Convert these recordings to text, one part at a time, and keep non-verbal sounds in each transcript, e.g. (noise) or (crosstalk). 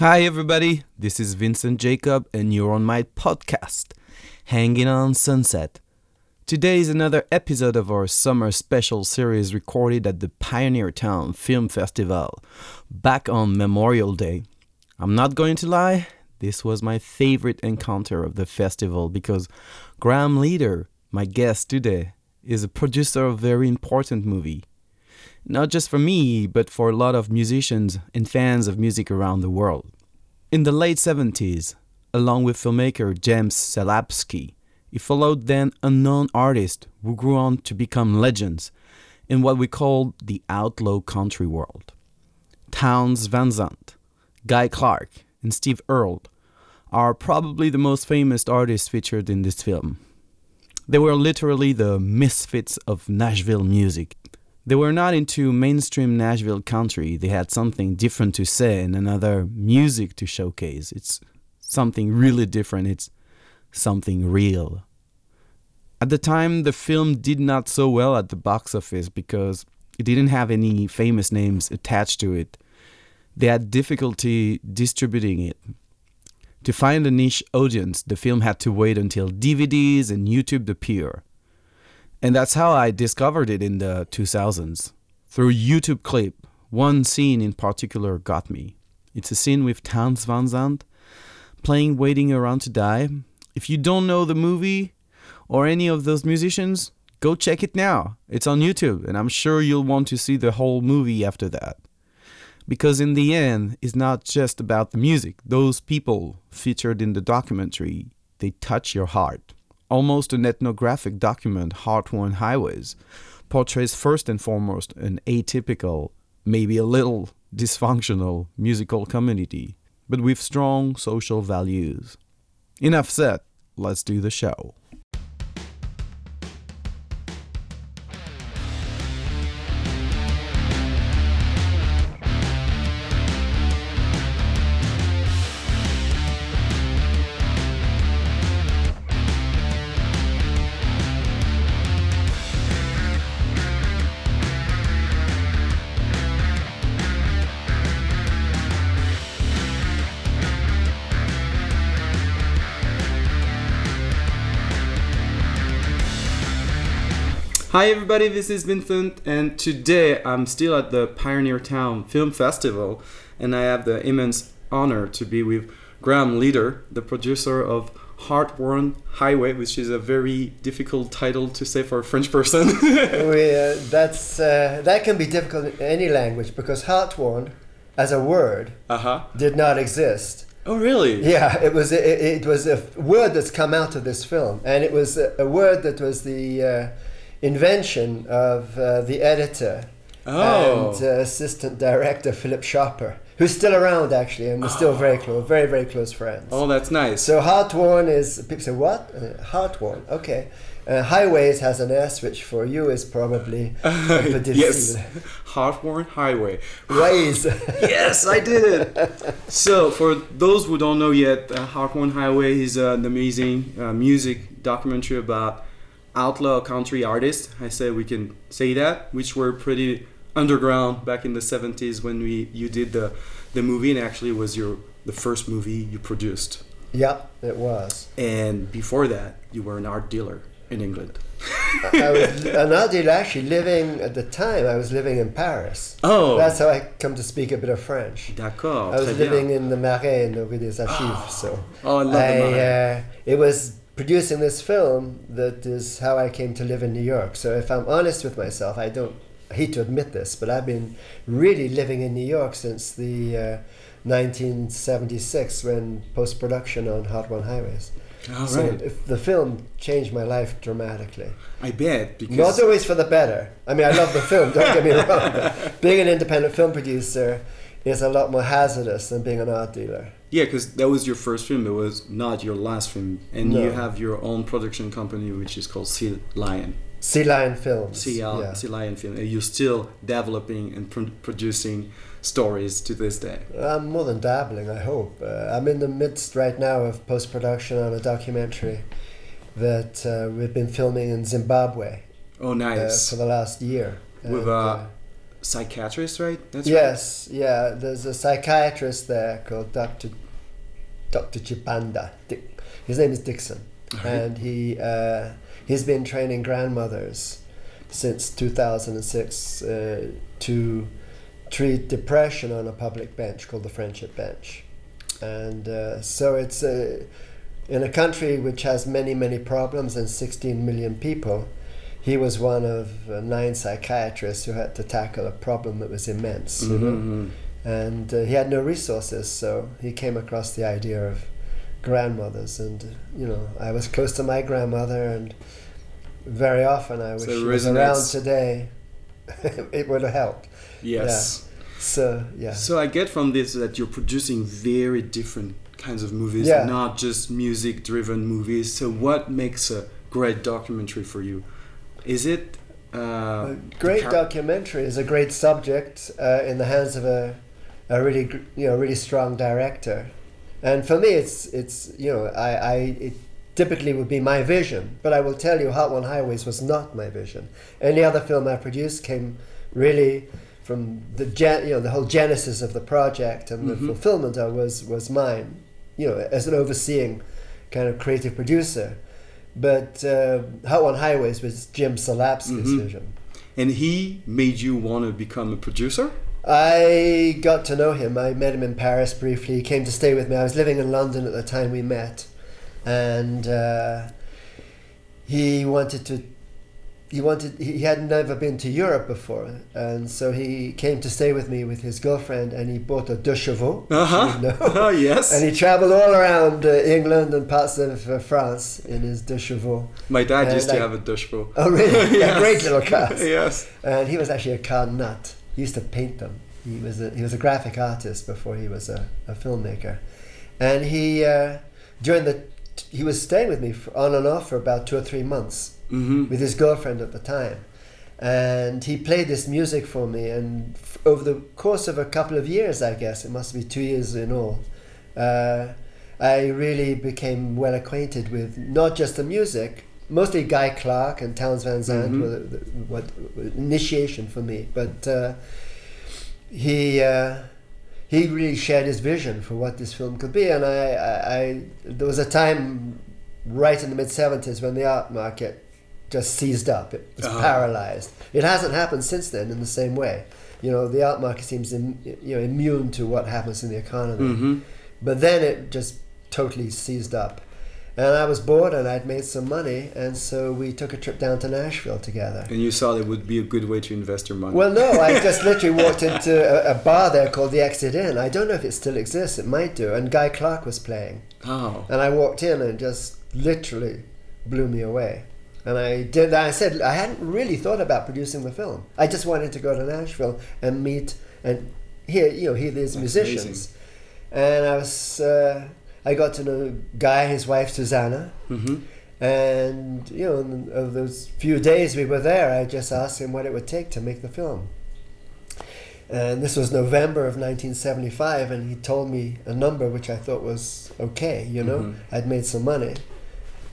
Hi, everybody. This is Vincent Jacob, and you're on my podcast, Hanging on Sunset. Today is another episode of our summer special series recorded at the Pioneertown Film Festival back on Memorial Day. I'm not going to lie, this was my favorite encounter of the festival because Graham Leader, my guest today, is a producer of a very important movie not just for me, but for a lot of musicians and fans of music around the world. In the late 70s, along with filmmaker James Szalapski, he followed then unknown artists who grew on to become legends in what we call the outlaw country world. Townes Van Zandt, Guy Clark, and Steve Earle are probably the most famous artists featured in this film. They were literally the misfits of Nashville music they were not into mainstream Nashville country. They had something different to say and another music to showcase. It's something really different. It's something real. At the time, the film did not so well at the box office because it didn't have any famous names attached to it. They had difficulty distributing it. To find a niche audience, the film had to wait until DVDs and YouTube appear. And that's how I discovered it in the 2000s. Through YouTube clip, one scene in particular got me. It's a scene with Townes Van Zandt playing Waiting Around to Die. If you don't know the movie or any of those musicians, go check it now. It's on YouTube, and I'm sure you'll want to see the whole movie after that. Because in the end, it's not just about the music. Those people featured in the documentary, they touch your heart almost an ethnographic document, Heart-Worn Highways, portrays first and foremost an atypical, maybe a little (laughs) dysfunctional musical community, but with strong social values. Enough said, let's do the show. Hi everybody, this is Vincent, and today I'm still at the Pioneertown Film Festival, and I have the immense honor to be with Graham Leader, the producer of Heart-Worn Highway, which is a very difficult title to say for a French person. (laughs) we, uh, that's uh, that can be difficult in any language because Heart-Worn, as a word, uh-huh. did not exist. Oh really? Yeah, it was it, it was a word that's come out of this film, and it was a, a word that was the uh, invention of uh, the editor oh. and uh, assistant director Philip Schopper, who's still around actually, and we're still oh. very close, very very close friends. Oh, that's nice. So Heart-Worn is people say what? Uh, Heart-Worn, okay. Uh, highways has an S, which for you is probably (laughs) yes. Heart-Worn Highway. Ways. (laughs) yes, I did it. So, for those who don't know yet, uh, Heart-Worn Highway is uh, an amazing uh, music documentary about outlaw country artists. I say we can say that, which were pretty underground back in the 70s when we you did the the movie and actually was your the first movie you produced. Yeah, it was. And before that, you were an art dealer in England. I was (laughs) an art dealer actually living at the time. I was living in Paris. Oh, that's how I come to speak a bit of French. D'accord. I was living bien. in the Marais in the Rue des Archives. Oh. So oh, I love I, the Marais. Uh, it was producing this film that is how I came to live in New York. So if I'm honest with myself, I don't I hate to admit this, but I've been really living in New York since the uh, 1976 when post production on Heart-Worn Highways. So right. the film changed my life dramatically. I bet because not always for the better. I mean, I love the film. Don't get me (laughs) wrong. being an independent film producer is a lot more hazardous than being an art dealer. Yeah, because that was your first film. It was not your last film, and no. you have your own production company, which is called Sea Lion. Sea Lion Films. Sea, yeah. sea Lion Film. And you're still developing and pr- producing stories to this day. I'm more than dabbling. I hope. Uh, I'm in the midst right now of post production on a documentary that uh, we've been filming in Zimbabwe. Oh, nice. Uh, for the last year. With and, uh, psychiatrist, right? That's yes, yeah. There's a psychiatrist there called Dr. Dr. Chibanda. Dick, his name is Dixon, Right. and he uh, he's been training grandmothers since 2006 uh, to treat depression on a public bench called the Friendship Bench, and uh, so it's a in a country which has many many problems and 16 million people. He was one of uh, nine psychiatrists who had to tackle a problem that was immense. You know? And uh, he had no resources so he came across the idea of grandmothers and you know i was close to my grandmother and very often i wish So she was around today (laughs) it would have helped Yes. so yeah So I get from this that you're producing very different kinds of movies, Yeah. not just music-driven movies. So what makes a great documentary for you? Is it uh, a great documentary is a great subject uh, in the hands of a, a really you know really strong director and for me it's it's you know I, I it typically would be my vision but I will tell you Heart-Worn Highways was not my vision any other film I produced came really from the gen, you know the whole genesis of the project and the Mhm. fulfillment of was was mine you know as an overseeing kind of creative producer but uh, Heart-Worn Highways was Jim Szalapski's Mhm. vision And he made you want to become a producer? I got to know him. I met him in Paris briefly. He came to stay with me. I was living in London at the time we met, and uh, he wanted to. He wanted. He had never been to Europe before, and so he came to stay with me with his girlfriend, and he bought a deux chevaux. Uh-huh. you know. Oh, (laughs) yes. And he traveled all around uh, England and parts of uh, France in his deux chevaux. My dad and used to have a deux chevaux. Oh, really? Yes. (laughs) A great little cars. (laughs) yes. And he was actually a car nut. He used to paint them. He was a, he was a graphic artist before he was a, a filmmaker. And he, uh, during the, he was staying with me for, on and off for about two or three months hmm with his girlfriend at the time. And he played this music for me. And f- over the course of a couple of years, I guess, it must be two years in all, uh, I really became well acquainted with not just the music, mostly Guy Clark and Townes Van Zandt Mhm. were the, the, what initiation for me. But uh, he uh, he really shared his vision for what this film could be, and I, I, I there was a time right in the mid '70s when the art market just seized up. It was Uh-huh. paralyzed. It hasn't happened since then in the same way. You know, the art market seems Im, you know immune to what happens in the economy. hmm But then it just totally seized up. And I was bored and I'd made some money, and so we took a trip down to Nashville together. And you thought it would be a good way to invest your money. Well, no, I just literally walked into a, a bar there called the Exit Inn. I don't know if it still exists, it might do. And Guy Clark was playing. oh. And I walked in and just literally blew me away. And I did. I said I hadn't really thought about producing the film. I just wanted to go to Nashville and meet and hear, you know, hear these That's musicians. amazing. And I was, uh, I got to know Guy, his wife Susanna, hmm and you know, in- those few days we were there, I just asked him what it would take to make the film. And this was November of 1975, and he told me a number which I thought was okay. You know, Mhm. I'd made some money,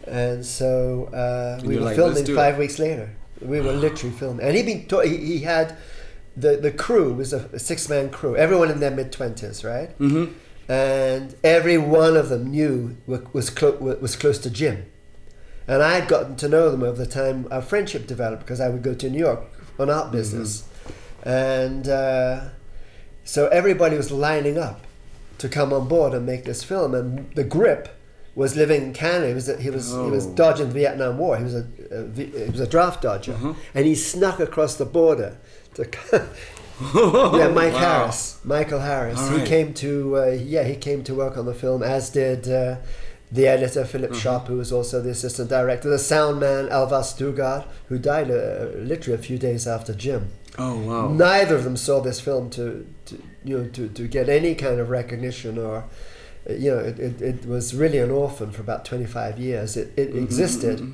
and so uh, And we were like, filming five weeks later. We were (sighs) literally filming, and he'd been to- he, he had the the crew was a, six man crew, everyone in their mid twenties, right? hmm and every one of them knew was clo- was close to Jim, and I had gotten to know them over the time our friendship developed because I would go to New York on art business, and uh, so everybody was lining up to come on board and make this film, and the grip was living in Canada. He was he was he was Oh. dodging the Vietnam War. He was a, a he was a draft dodger, Uh-huh. and he snuck across the border to. (laughs) (laughs) yeah, Mike Wow. Harris, Michael Harris. All He came to uh, yeah he came to work on the film, as did uh, the editor Philip Uh-huh. Schopper, who was also the assistant director, the sound man Alvar Dugard, who died uh, literally a few days after Jim. Oh wow. Neither of them saw this film to, to you know to, to get any kind of recognition or. uh, You know, it, it, it was really an orphan for about 25 years. It, it Mhm, existed mhm.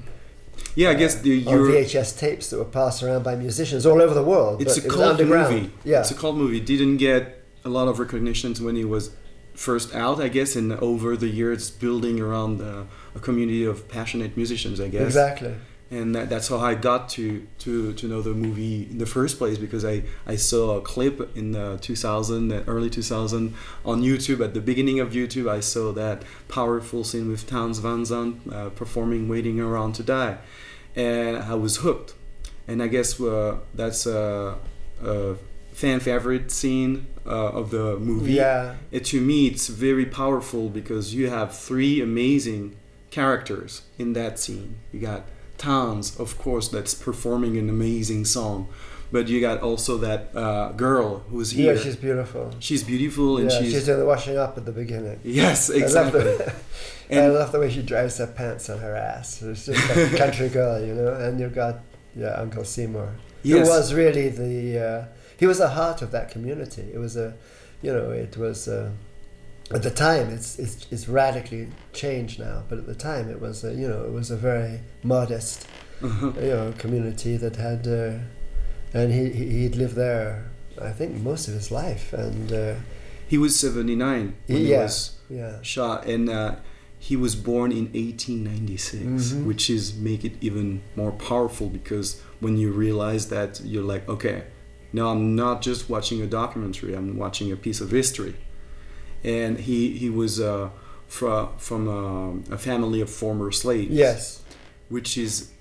Yeah, I guess the on VHS tapes that were passed around by musicians all over the world. It's a cult movie. Yeah. It's a cult movie. Didn't get a lot of recognitions when it was first out, I guess, and over the years building around uh, a community of passionate musicians, I guess. Exactly. And that, that's how I got to, to to know the movie in the first place because I, I saw a clip in the 2000 uh, early 2000 on YouTube at the beginning of YouTube I saw that powerful scene with Townes Van Zandt uh, performing "Waiting Around to Die," and I was hooked. And I guess uh, that's a, a, fan favorite scene uh, of the movie. Yeah. And to me, it's very powerful because you have three amazing characters in that scene. You got Townes, of course, that's performing an amazing song. But you got also that uh, girl who's here. Yeah, she's beautiful. She's beautiful and yeah, she's, she's doing the washing up at the beginning. yes, I love, exactly. (laughs) the, And- I love the way she drives her pants on her ass. It's just like a (laughs) country girl, you know. And you've got yeah, Uncle Seymour, Yes. who was really the uh, he was the heart of that community. It was a, you know, it was uh, at the time it's, it's it's radically changed now, but at the time it was a, you know it was a very modest Uh-huh. you know community that had uh, and he he- he'd lived there I think most of his life and uh, He was 79 when he was yeah shot and uh, he was born in 1896 Mhm. which is make it even more powerful because when you realize that you're like okay now i'm not just watching a documentary i'm watching a piece of history and he he was uh, from from a, a family of former slaves yes which is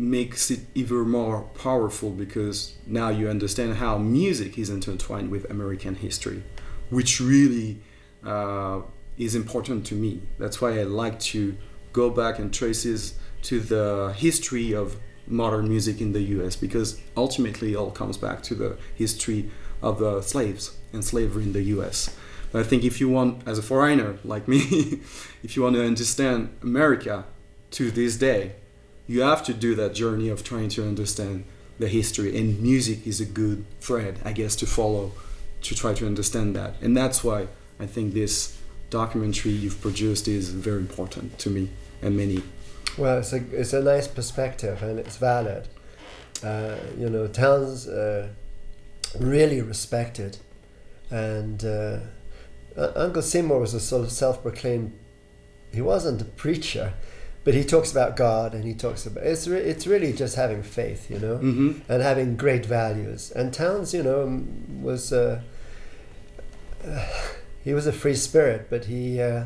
makes it even more powerful because now you understand how music is intertwined with American history, which really uh, is important to me. That's why I like to go back and traces to the history of modern music in the U.S. because ultimately it all comes back to the history of the slaves and slavery in the U.S. But I think if you want, as a foreigner like me, (laughs) if you want to understand America to this day, you have to do that journey of trying to understand the history. And music is a good thread i guess to follow to try to understand that. And that's why i think this documentary you've produced is very important to me and many. Well, it's a it's a nice perspective and it's valid. Uh, you know, Townes uh, really respected, and uh, uh, Uncle Seymour was a sort of self-proclaimed. He wasn't a preacher, but he talks about God and he talks about it's re- it's really just having faith, you know, mm-hmm. and having great values. And Townes, you know, um, was. Uh, (sighs) he was a free spirit, but he uh,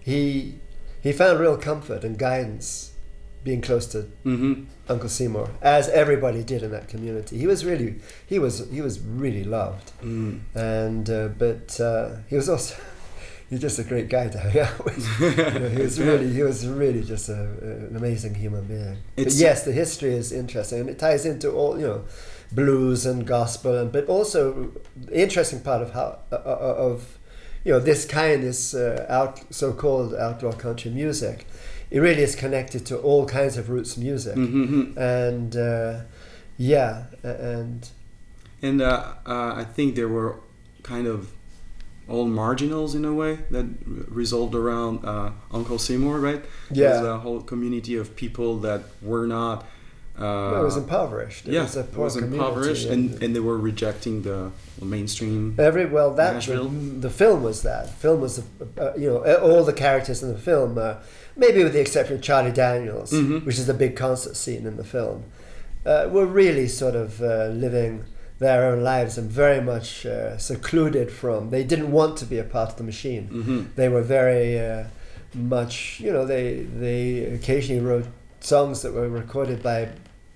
he he found real comfort and guidance being close to Mm-hmm. Uncle Seymour, as everybody did in that community. He was really he was he was really loved, Mm. and uh, but uh, he was also. (laughs) He's just a great guy to hang out with. You know, he was (laughs) really, he was really just a, an amazing human being. But yes, the history is interesting, and it ties into all you know, blues and gospel, and but also the interesting part of how uh, uh, of you know this kind this uh, out so-called outlaw country music. It really is connected to all kinds of roots music, Mm-hmm. and uh, yeah, and and uh, uh, i think there were kind of all marginals in a way that resolved around uh, uncle seymour right yeah, There's a whole community of people that were not uh, no, it was impoverished. It yeah, was a it was impoverished, and, and they were rejecting the mainstream. Every well, that Nashville. the film was that. The film was, uh, you know, all the characters in the film, uh, maybe with the exception of Charlie Daniels, Mhm. which is the big concert scene in the film, uh, were really sort of uh, living their own lives and very much uh, secluded from. They didn't want to be a part of the machine. hmm They were very uh, much, you know, they they occasionally wrote songs that were recorded by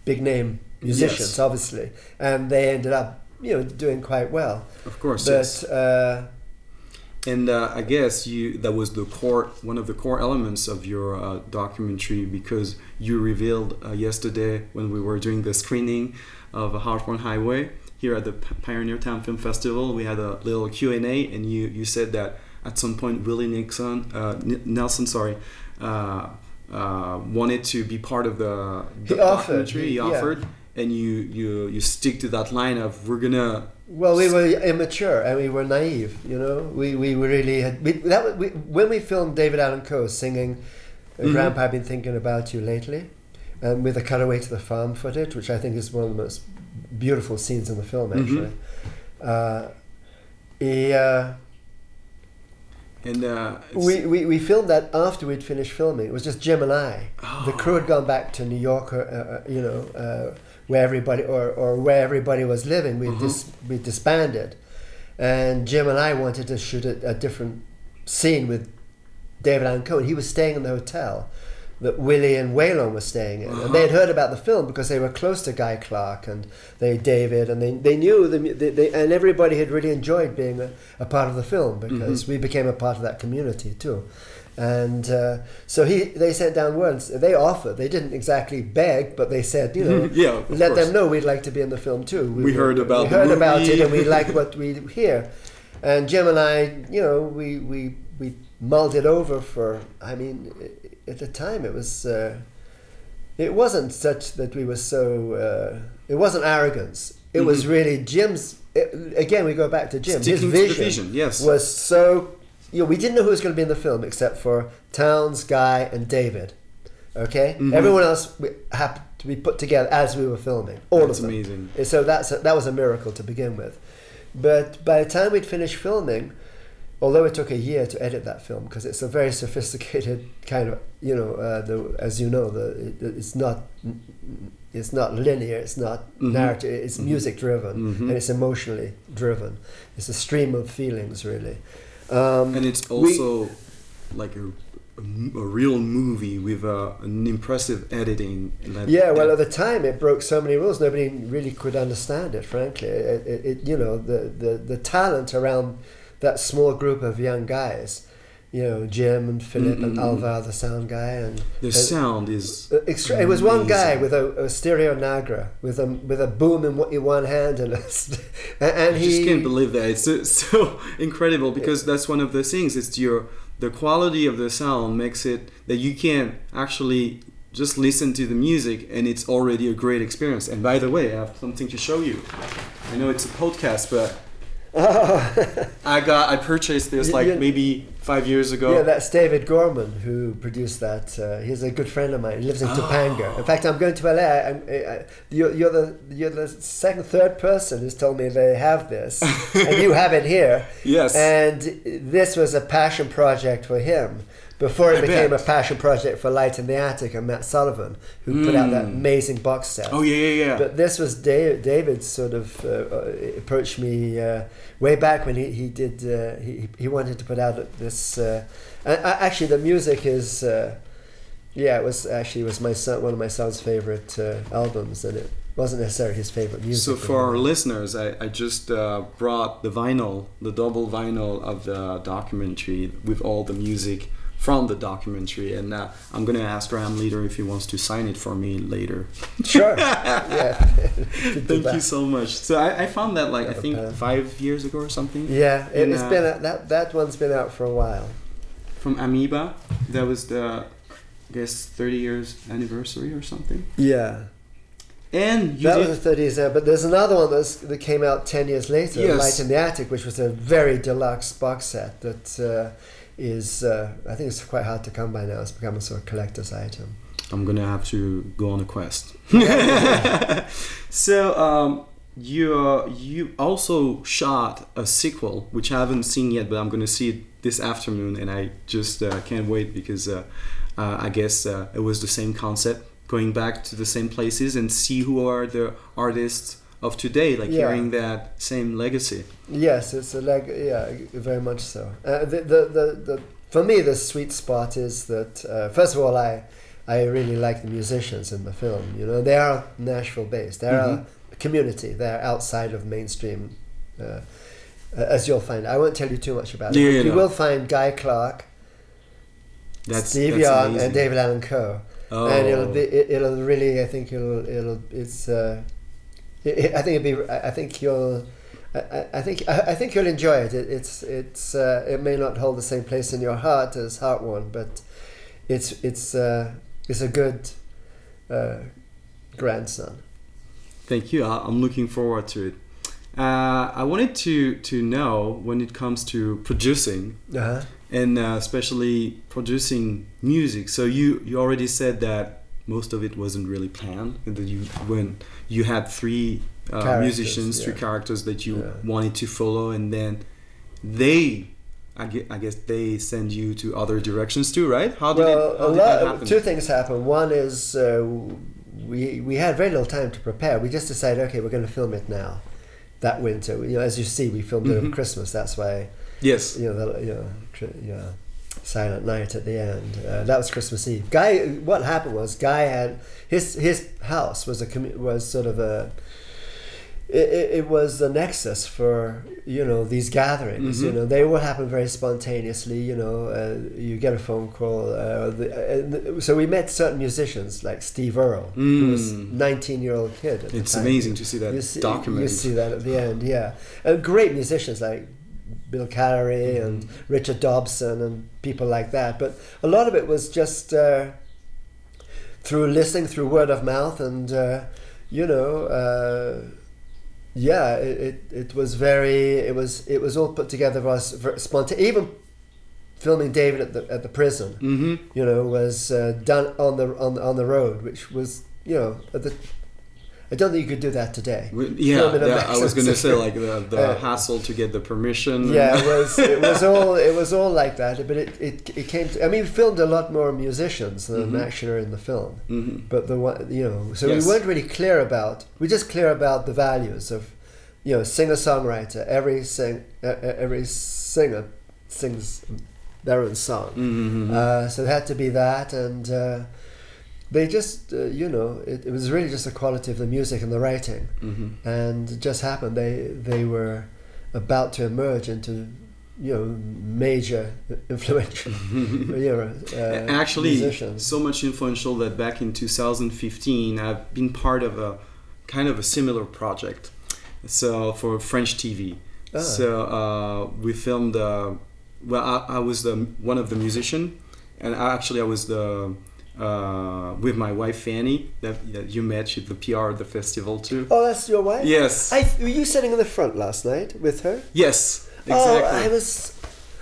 big name musicians, Yes. obviously, and they ended up, you know, doing quite well. Of course, But yes. uh, And uh, I guess you that was the core, one of the core elements of your uh, documentary because you revealed uh, yesterday when we were doing the screening of Heart-Worn Highway here at the Pioneertown Film Festival. We had a little Q and A, and you you said that at some point Willie Nixon, uh, N- Nelson, sorry. Uh, wanted to be part of the, the He offered, documentary. He he- yeah. offered, and you, you you stick to that line of we're gonna well, we were immature and we were naive. You know, we, we really had we, that was, we, when we filmed David Allan Coe singing uh, Mhm. "Grandpa, I've been thinking about you lately," and with a cutaway to the farm footage, which I think is one of the most beautiful scenes in the film. Mhm. Actually, uh, he. Uh, And uh, We, we, we filmed that after we'd finished filming. It was just Jim and I. The crew had gone back to New York, or, uh, uh, you know, uh, where everybody or, or where everybody was living. We dis, we disbanded, and Jim and I wanted to shoot a, a different scene with David Allan Coe. He was staying in the hotel that Willie and Waylon were staying in, and they had heard about the film because they were close to Guy Clark and they David, and they, they knew the they, they, and everybody had really enjoyed being a, a part of the film because we became a part of that community too. And uh, so he, they sent down words. They offered. They didn't exactly beg, but they said, you know, (laughs) Yeah, let course. them know we'd like to be in the film too. We heard about we heard about it, and we like what we (laughs) hear. And Jim and I, you know, we we we mulled it over for. I mean, at the time it was. Uh, it wasn't such that we were so. Uh, it wasn't arrogance. It was really Jim's. It, again, we go back to Jim. His Mm-hmm. Sticking the vision, vision, yes. was so. You know, we didn't know who was going to be in the film except for Townes, Guy, and David. Okay, Mm-hmm. everyone else we, happened to be put together as we were filming. All That's of them. amazing. So that's a, that was a miracle to begin with. But by the time we'd finished filming, although it took a year to edit that film because it's a very sophisticated kind of you know uh, the, as you know the it, it's not it's not linear it's not Mhm. narrative it's music driven Mhm. and it's emotionally driven it's a stream of feelings really um, and it's we- also like a real movie with uh, an impressive editing. that- Yeah, well, at the time it broke so many rules, nobody really could understand it. Frankly, it, it, it you know the, the the talent around that small group of young guys, you know Jim and Philip and Mm-mm-mm. Alvar, the sound guy, and the sound is uh, extra- it was one guy with a, a stereo Nagra with a with a boom in, one- in one hand and a, st- (laughs) and, I he just can't believe that. It's so, (laughs) so incredible because that's one of the things. It's your the quality of the sound makes it that you can actually just listen to the music and it's already a great experience. And by the way, I have something to show you. I know it's a podcast, but (laughs) I got I purchased this like yeah. maybe five years ago. Yeah, that's David Gorman who produced that. Uh, he's a good friend of mine. He lives in Topanga. In fact, I'm going to LA. I, I, you're, you're the you're the second, third person who's told me they have this, and you (laughs) have it here. Yes. And this was a passion project for him before it I became bet. a passion project for Light in the Attic and Matt Sullivan, who put out that Mm. amazing box set. oh yeah, yeah, yeah. But this was David. David sort of uh, uh, approached me uh, way back when he he did uh, he he wanted to put out this. Uh, and actually, the music is uh, yeah, it was actually it was my son one of my son's favorite uh, albums, and it wasn't necessarily his favorite music. So for our listeners, I, I just uh, brought the vinyl, the double vinyl of the documentary with all the music from the documentary, and uh, I'm gonna ask Graham Leader if he wants to sign it for me later. sure, (laughs) yeah, (laughs) Thank you so much. So I, I found that like I think pen. five years ago or something Yeah, it, And, it's uh, been a, that that one's been out for a while. from Amoeba. That was the I guess 30 years anniversary or something. Yeah. And you that did was the 30s, uh, but there's another one that's, that came out 10 years later, Yes. Light in the Attic, which was a very deluxe box set that uh, is, uh, I think it's quite hard to come by now. It's become a sort of collector's item. I'm gonna have to go on a quest. (laughs) so um, you you also shot a sequel, which I haven't seen yet, but I'm gonna see it this afternoon, and I just uh, can't wait because uh, uh, I guess uh, it was the same concept, going back to the same places and see who are the artists of today, like Yeah. carrying that same legacy. Yes, it's a leg. Yeah, very much so. Uh, the, the, the, the, for me, the sweet spot is that uh, first of all, I I really like the musicians in the film. You know, they are Nashville based. They're Mhm. a community. They're outside of mainstream. Uh, as you'll find, I won't tell you too much about it. Yeah, you no. will find Guy Clark, That's Steve Young, and David Allan Coe, Oh. and it'll be it, it'll really. I think it'll it'll it's. I think it'll be. I think you'll. I, think I, I think you'll enjoy it. it it's it's uh, it may not hold the same place in your heart as Heart-Worn, but it's it's uh, it's a good uh, grandson. Thank you. I'm looking forward to it. Uh, I wanted to to know when it comes to producing Uh-huh. and uh, especially producing music. So you you already said that most of it wasn't really planned. That you when you had three uh, musicians, three characters that you Yeah. wanted to follow, and then they I guess they send you to other directions too, right? How did well, it, how did that happen? two things happen. One is uh, we we had very little time to prepare. We just decided, okay, we're going to film it now. That winter, you know, as you see, we filmed it Mhm. on Christmas. That's why yes. you know, the, you know, know, Silent Night at the end. Uh, that was Christmas Eve. Guy, what happened was Guy had his his house was a was sort of a. It, it, it was the nexus for you know these gatherings. You Mhm. know they would happen very spontaneously. You know, uh, you get a phone call. Uh, the, uh, so we met certain musicians like Steve Earle, who was Mm. nineteen year old kid. At the It's amazing to see that You see, documented. you see that at the end, yeah. And great musicians like Bill Carey and Mm-hmm. Richard Dobson and people like that. But a lot of it was just uh, through listening, through word of mouth, and uh, you know, uh, yeah, it, it, it was very, it was it was all put together was spontaneous. Even filming David at the at the prison, hmm you know, was uh, done on the on on the road, which was you know at the. I don't think you could do that today. Yeah, Film yeah, I was gonna say like the, the Uh, hassle to get the permission. Yeah, it was (laughs) it was all it was all like that. But it, it, it came. To, I mean, we filmed a lot more musicians than Mhm. actually are in the film. hmm But the one you know, so Yes. we weren't really clear about. We just clear about the values of, you know, singer songwriter. Every sing uh, every singer sings their own song. hmm Uh, so it had to be that, and uh, they just uh, you know it, it was really just the quality of the music and the writing hmm and it just happened they they were about to emerge into you know major (laughs) influential (laughs) you know uh, Actually, musicians. so much influential that back in 2015, I've been part of a kind of a similar project. So for French TV. Ah. So uh, we filmed. Uh, well, I, I was the one of the musician, and I, actually I was the uh, with my wife Fanny that, that you met. She's the PR of the festival too. oh that's your wife Yes. I, were you sitting in the front last night with her yes. Exactly. oh I was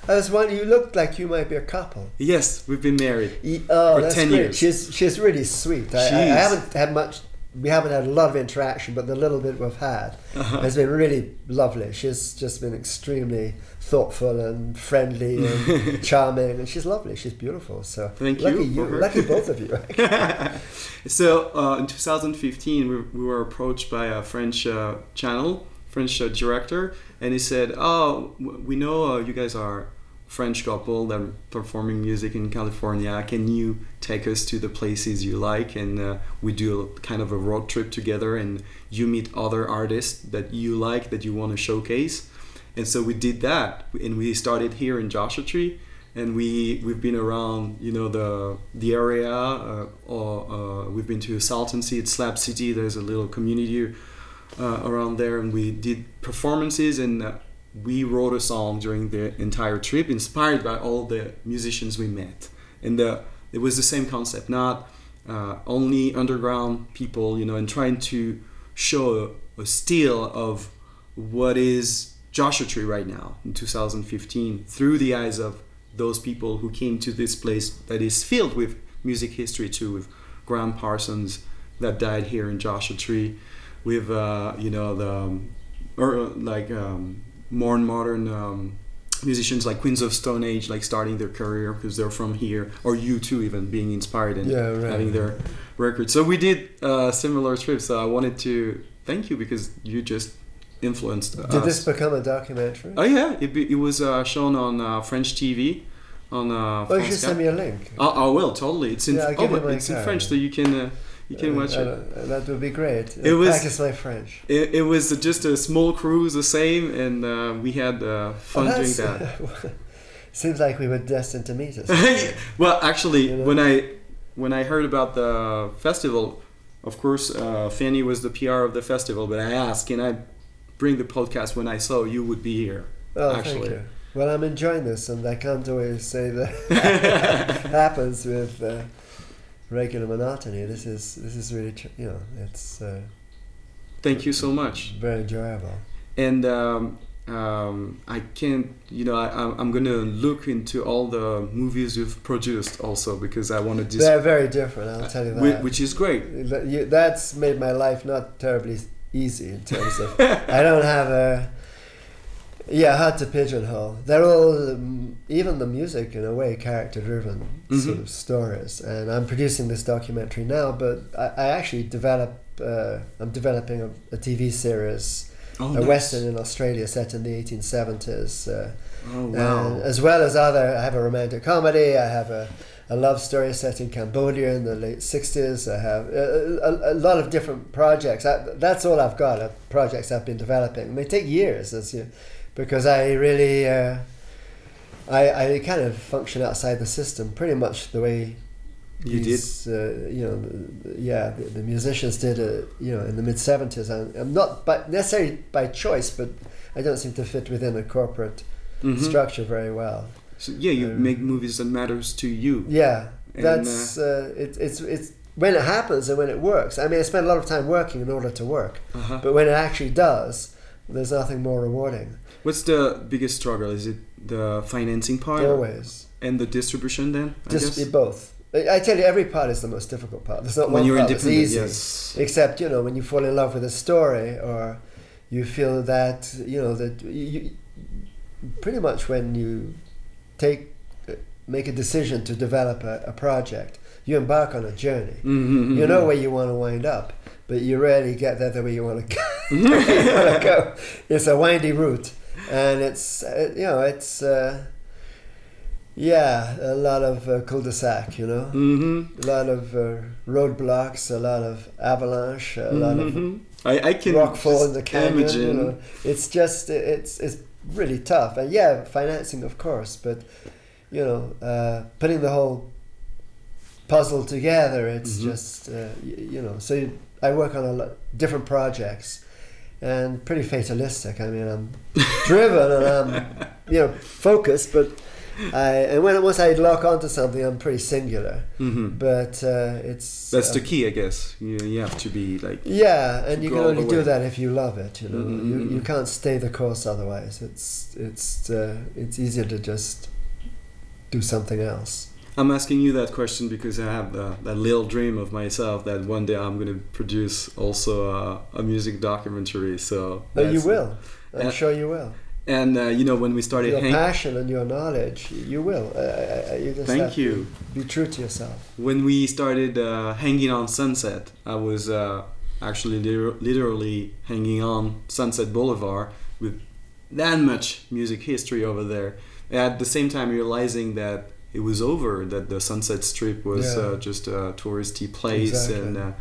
I was wondering you looked like you might be a couple yes, we've been married. E- oh For 10 great years. she's she's really sweet I, I, I haven't had much we haven't had a lot of interaction but the little bit we've had Uh-huh. has been really lovely. She's just been extremely thoughtful and friendly and (laughs) charming, and she's lovely. She's beautiful. So Thank you lucky for her. lucky both of you. (laughs) (laughs) so uh, in 2015 we, we were approached by a french uh, channel french uh, director and he said oh we know uh, you guys are french couple that are performing music in california can you take us to the places you like? And uh, we do a, kind of a road trip together and you meet other artists that you like that you want to showcase. And so we did that. And we started here in joshua tree and we we've been around you know the the area uh, or uh, we've been to Salton Sea at Slab City there's a little community uh, around there and we did performances and uh, we wrote a song during the entire trip inspired by all the musicians we met. And uh, it was the same concept not uh, only underground people you know and trying to show a, still of what is Joshua Tree right now in 2015 through the eyes of those people who came to this place that is filled with music history too, with Gram Parsons that died here in Joshua Tree, with uh, you know the um, or uh, like um, more modern um, musicians like Queens of Stone Age, like starting their career because they're from here, or U2, even being inspired and Yeah, right. having their record. So we did uh, similar trips. So I wanted to thank you because you just influenced Did us. this become a documentary? Oh yeah, it, be, it was uh, shown on uh, French TV on uh, oh, you should send me a link. Oh, I will totally. It's in Yeah, oh, give you but my it's in. French, so you can uh, you can Uh, watch it. uh, that would be great. It was- practice my French. it. It was just a small cruise, the same, and uh, we had uh, fun Oh, doing that. (laughs) Seems like we were destined to meet us. (laughs) well, actually, You know? when I when I heard about the festival, of course, uh, Fanny was the PR of the festival, but I asked, can I bring the podcast when I saw you would be here? Oh, Actually. thank you. Well, I'm enjoying this, and I can't always say that (laughs) happens with uh, regular monotony. This is this is really tr- you know it's uh, Thank you so much. very enjoyable. and um, um, I can't, you know, I, I'm- I'm gonna look into all the movies you've produced also because I want to dis- They're very different. I'll tell you that. which is great. That's made my life not terribly easy in terms of (laughs) I don't have a Yeah, hard to pigeonhole. They're all, um, even the music in a way, character driven sort Mhm. of stories. And I'm producing this documentary now, but I, I actually develop, uh, I'm developing a, a TV series, Oh, a nice. western in Australia set in the 1870s. Uh, Oh and wow. as well as other, I have a romantic comedy, I have a, a love story set in Cambodia in the late 60s. I have a, a, a lot of different projects. I, that's all I've got, uh, projects I've been developing. And they take years, as you, because I really, uh, I, I kind of function outside the system pretty much the way You did. these, Uh, you know, the- yeah, the, the musicians did, uh, you know, in the mid 70s. I'm, I'm not by, necessarily by choice, but I don't seem to fit within a corporate Mhm. structure very well. So, yeah, you Um, make movies that matters to you. Yeah, And, that's uh, it, it's it's when it happens and when it works. I mean, I spend a lot of time working in order to work, Uh-huh. but when it actually does, there's nothing more rewarding. What's the biggest struggle? Is it the financing part Always, and the distribution then? I just guess? both. I tell you, every part is the most difficult part. There's not when one you're part independent, easy. yes. Except you know when you fall in love with a story or you feel that you know that you, pretty much when you take make a decision to develop a, a project, you embark on a journey. Mhm, You know mhm. where you want to wind up, but you rarely get there the way you want to go. (laughs) (laughs) you want to go. It's a windy route, and it's uh, you know it's uh, yeah a lot of uh, cul-de-sac. You know, Mhm. a lot of uh, roadblocks, a lot of avalanche, a lot of Mhm. I, I can rock fall in the canyon. You know. It's just it's it's really tough, and yeah, financing of course, but you know, uh, putting the whole puzzle together, it's Mhm. just uh, y- you know. So you, I work on a lot different projects, and pretty fatalistic. I mean, I'm driven and I'm (laughs) you know focused, but. I, and when once I lock onto something, I'm pretty singular. Mhm. But uh, it's That's uh, the key, I guess. You, you have to be like. yeah, and you can only do that if you love it. You know, Mhm, you, mhm. you can't stay the course otherwise. It's it's uh, it's easier to just do something else. I'm asking you that question because I have uh, that little dream of myself that one day I'm going to produce also a, a music documentary. So. Oh, you will. I'm sure you will. And uh, you know when we started Your hanging. passion and your knowledge, you will. Uh, uh, you just Thank you. Be true to yourself. When we started uh, hanging on Sunset, I was uh, actually liter- literally hanging on Sunset Boulevard with that much music history over there. At the same time, realizing that it was over, that the Sunset Strip was Yeah. uh, just a touristy place, Exactly. and uh,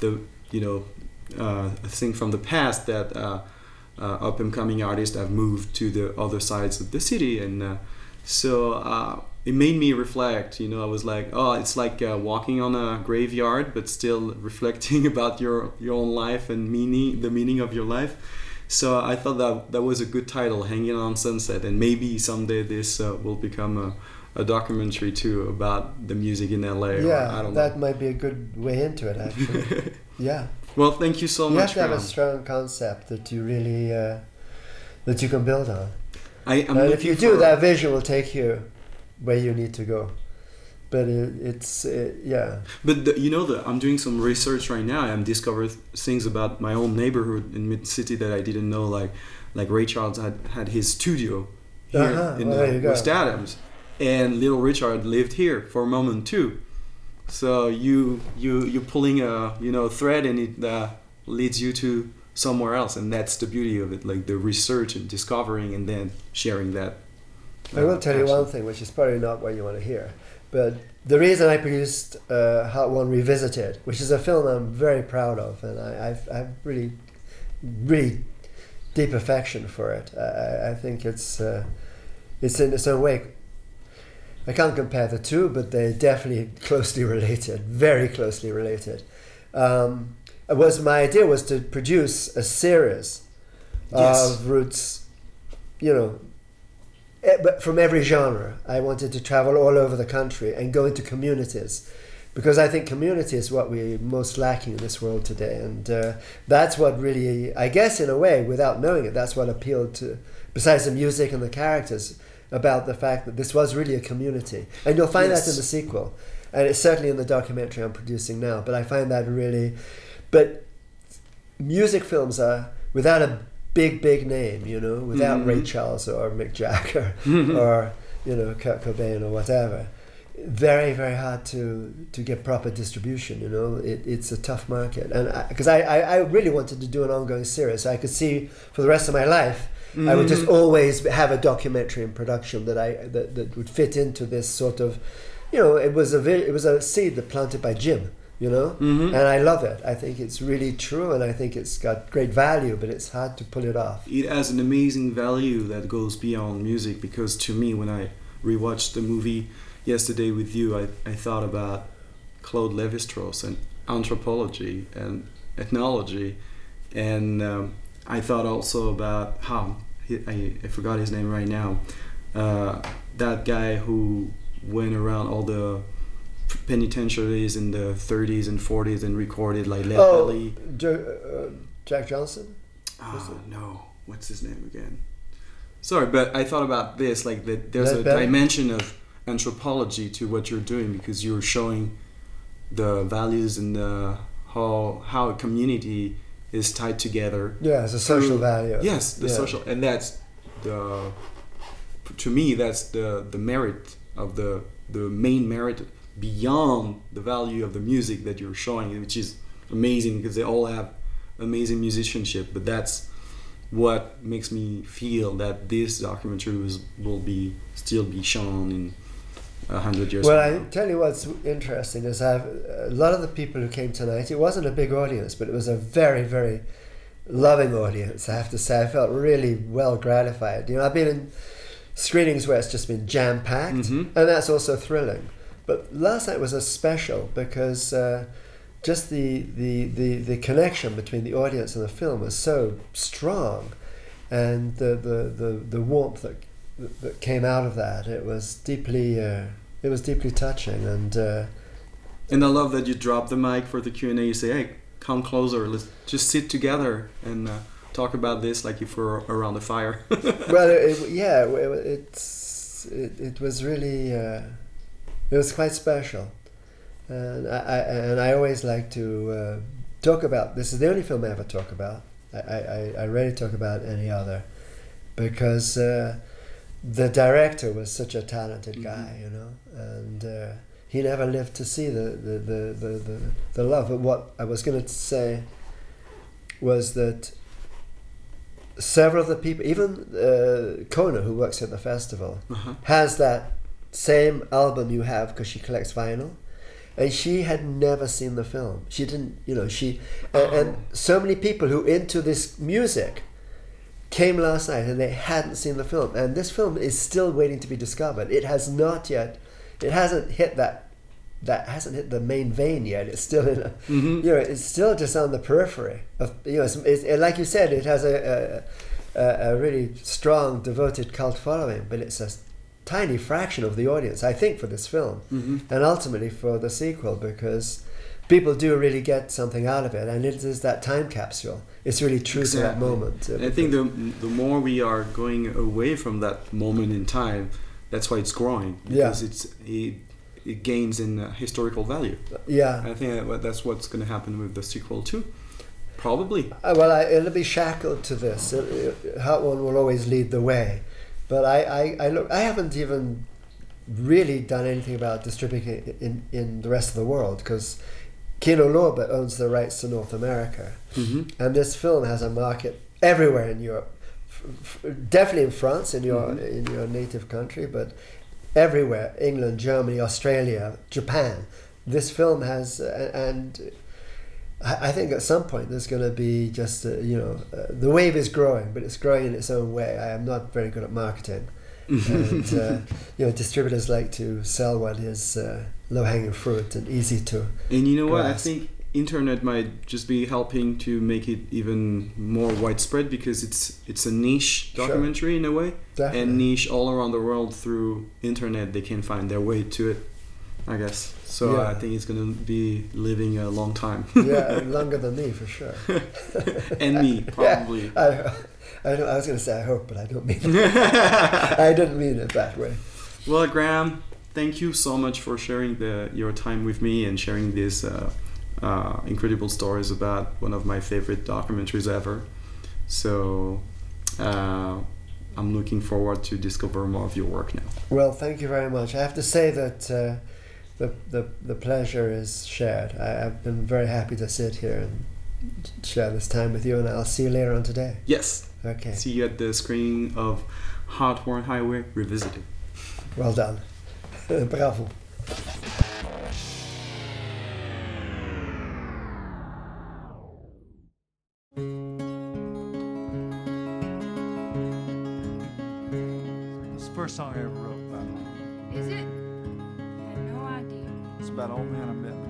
the you know uh, a thing from the past that uh, uh, up and coming artists have moved to the other sides of the city, and uh, so uh, it made me reflect. You know, I was like, oh, it's like uh, walking on a graveyard, but still (laughs) reflecting about your your own life and meaning, the meaning of your life. So I thought that that was a good title, "Hanging on Sunset," and maybe someday this uh, will become a, a documentary too about the music in LA. or yeah, I don't that might be a good way into it. Actually, (laughs) yeah. well, thank you so you much. have to have a strong concept that you really uh, that you can build on. I, I'm and if you do, that vision will take you where you need to go. But it, it's uh yeah, But the, you know that I'm doing some research right now. I'm discovering things about my own neighborhood in mid city that I didn't know. Like, like Ray Charles had had his studio here Uh-huh. in Well, uh, you. West Adams, and Little Richard lived here for a moment too. So you you you're pulling a you know thread, and it uh, leads you to somewhere else, and that's the beauty of it. Like the research and discovering, and then sharing that. I will uh, tell you one thing, which is probably not what you want to hear. But the reason I produced uh, Heart-Worn Revisited, which is a film I'm very proud of, and I, I've, I've really, really deep affection for it. I, I- I think it's, uh, it's in its own way. I can't compare the two, but they're definitely closely (laughs) related, very closely related. Um, it was my idea was to produce a series Yes. of roots, you know, eh, but from every genre. I wanted to travel all over the country and go into communities because I think community is what we're most lacking in this world today. And uh, that's what really, I guess, in a way, without knowing it, that's what appealed to, besides the music and the characters, about the fact that this was really a community. And you'll find that in the sequel. And it's certainly in the documentary I'm producing now. But I find that really. But music films are, without a big, big name, you know, without Ray Mhm. Charles or Mick Jagger (laughs) or, you know, Kurt Cobain or whatever. Very, very hard to, to get proper distribution, you know. It, it's a tough market. And because I, I, I really wanted to do an ongoing series, I could see for the rest of my life, I would just Mhm. always have a documentary in production that I that, that would fit into this sort of, you know, it was a vi- it was a seed that planted by Jim, you know, Mhm. and I love it. I think it's really true, and I think it's got great value, but it's hard to pull it off. it has an amazing value that goes beyond music because to me when i rewatched the movie yesterday with you i, I thought about claude levi-strauss and anthropology and ethnology and um, i thought also about how he, I, I forgot his name right now uh, that guy who went around all the penitentiaries in the 30s and 40s and recorded like Lead Oh, Belly. Jo- uh, Jack Johnson. Oh no, what's his name again? Sorry, but I thought about this like that. There's Lead a Belly? dimension of anthropology to what you're doing because you're showing the values and the how how a community is tied together. Yeah, it's a social Through- value. Yes, the Yeah. social, and that's the to me that's the the merit of the the main merit beyond the value of the music that you're showing, which is amazing because they all have amazing musicianship. But that's what makes me feel that this documentary was, will be still be shown in a hundred years. Well, I tell you what's interesting is I've a lot of the people who came tonight. It wasn't a big audience, but it was a very, very loving audience. I have to say, I felt really well gratified. You know, I've been in screenings where it's just been jam packed, Mhm. and that's also thrilling. But last night was a special because uh, just the, the, the, the connection between the audience and the film was so strong, and the, the, the, the warmth that, that came out of that it was deeply uh, it was deeply touching and uh, And I love that you drop the mic for the Q and A. You say, "Hey, come closer. Let's just sit together and uh, talk about this like if we're around the fire." (laughs) well it, it- yeah it, it's it, it was really uh, it was quite special and I, I and I always like to uh, talk about this is the only film I ever talk about I, I, I- I rarely talk about any other because uh, the director was such a talented Mhm. guy you know and uh, he never lived to see the the, the, the, the, the love but what I was going to say was that several of the people, even uh, Kona, who works at the festival, uh-huh. has that same album you have because she collects vinyl. And she had never seen the film. She didn't, you know, she. And so many people who into this music came last night and they hadn't seen the film. And this film is still waiting to be discovered. It has not yet, it hasn't hit that. That hasn't hit the main vein yet. It's still in a, Mhm. you know, it's still just on the periphery of, you know, it's, it's, like you said, it has a, a, a, really strong, devoted cult following, but it's a tiny fraction of the audience, I think, for this film, Mhm. and ultimately for the sequel, because people do really get something out of it, and it is that time capsule. It's really true to that Exactly. moment. I think the the more we are going away from that moment in time, that's why it's growing Yeah. because it's it, it gains in uh, historical value. yeah. I think that that's what's going to happen with the sequel too. Probably. Uh, well, I, it'll be shackled to this. It, it, Heart-Worn will always lead the way, but I, I, I look. I haven't even really done anything about distributing it in, in the rest of the world because Kino Lorber owns the rights to North America, hmm and this film has a market everywhere in Europe. F- f- definitely in France, in your Mhm. in your native country, but everywhere England, Germany, Australia, Japan. This film has, uh, and I I think at some point there's going to be just, uh, you know, uh, the wave is growing, but it's growing in its own way. I am not very good at marketing. And, uh, you know, distributors like to sell what is uh, low hanging fruit and easy to. And you know what? I think internet might just be helping to make it even more widespread because it's it's a niche Sure. documentary in a way, Definitely. and niche all around the world through internet. They can find their way to it, I guess. So Yeah. I think it's gonna be living a long time. yeah, (laughs) longer than me for sure. (laughs) and me (laughs) probably. I, I, don't, I was going to say I hope, but I don't mean it. (laughs) I didn't mean it that way. Well, Graham, thank you so much for sharing the, your time with me and sharing these uh, uh, incredible stories about one of my favorite documentaries ever. So uh, I'm looking forward to discover more of your work now. Well, thank you very much. I have to say that uh, the, the the pleasure is shared. I, I've been very happy to sit here and share this time with you, and I'll see you later on today. Yes. Okay. See you at the screening of Heart-Worn Highway Revisited. Well done. (laughs) Bravo. It's the first song I ever wrote about. Is it? I had no idea. It's about old man I met in the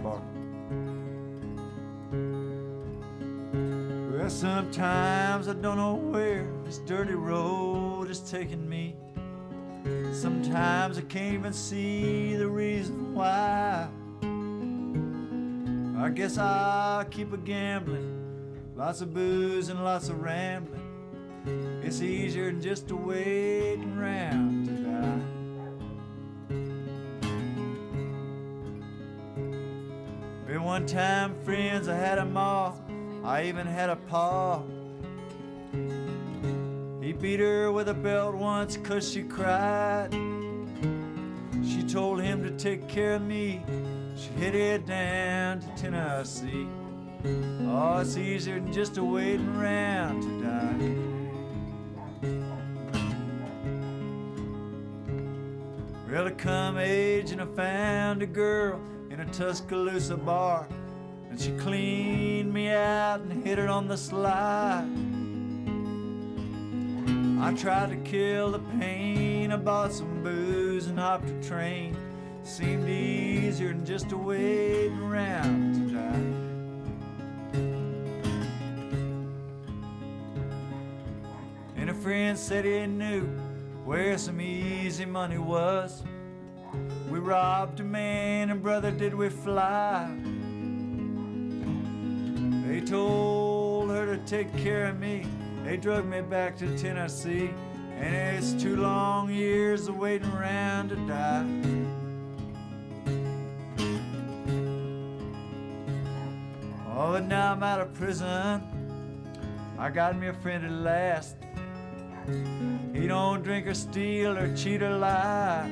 Well, sometimes I don't know where this dirty road is taking me. Sometimes I can't even see the reason why. I guess I'll keep a gambling, lots of booze and lots of rambling. It's easier than just to waiting around to die. Been one time, friends, I had a ma. I even had a pa. He beat her with a belt once 'cause she cried. She told him to take care of me. She headed down to Tennessee. Oh, it's easier than just a waiting around to die. Well, I come age and I found a girl in a Tuscaloosa bar. And she cleaned me out and hit it on the sly. I tried to kill the pain. I bought some booze and hopped a train. Seemed easier than just a waiting around to die. And a friend said he knew where some easy money was. We robbed a man and brother did we fly. Told her to take care of me. They drug me back to Tennessee. And it's two long years of waiting around to die. Oh, but now I'm out of prison. I got me a friend at last. He don't drink or steal or cheat or lie.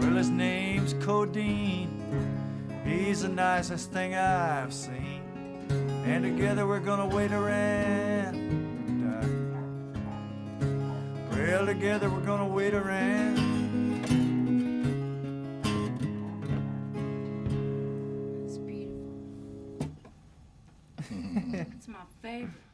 Well, his name's Codeine. He's the nicest thing I've seen. And together we're gonna wait around. and die. Well, together we're gonna wait around. It's beautiful. (laughs) it's my favorite.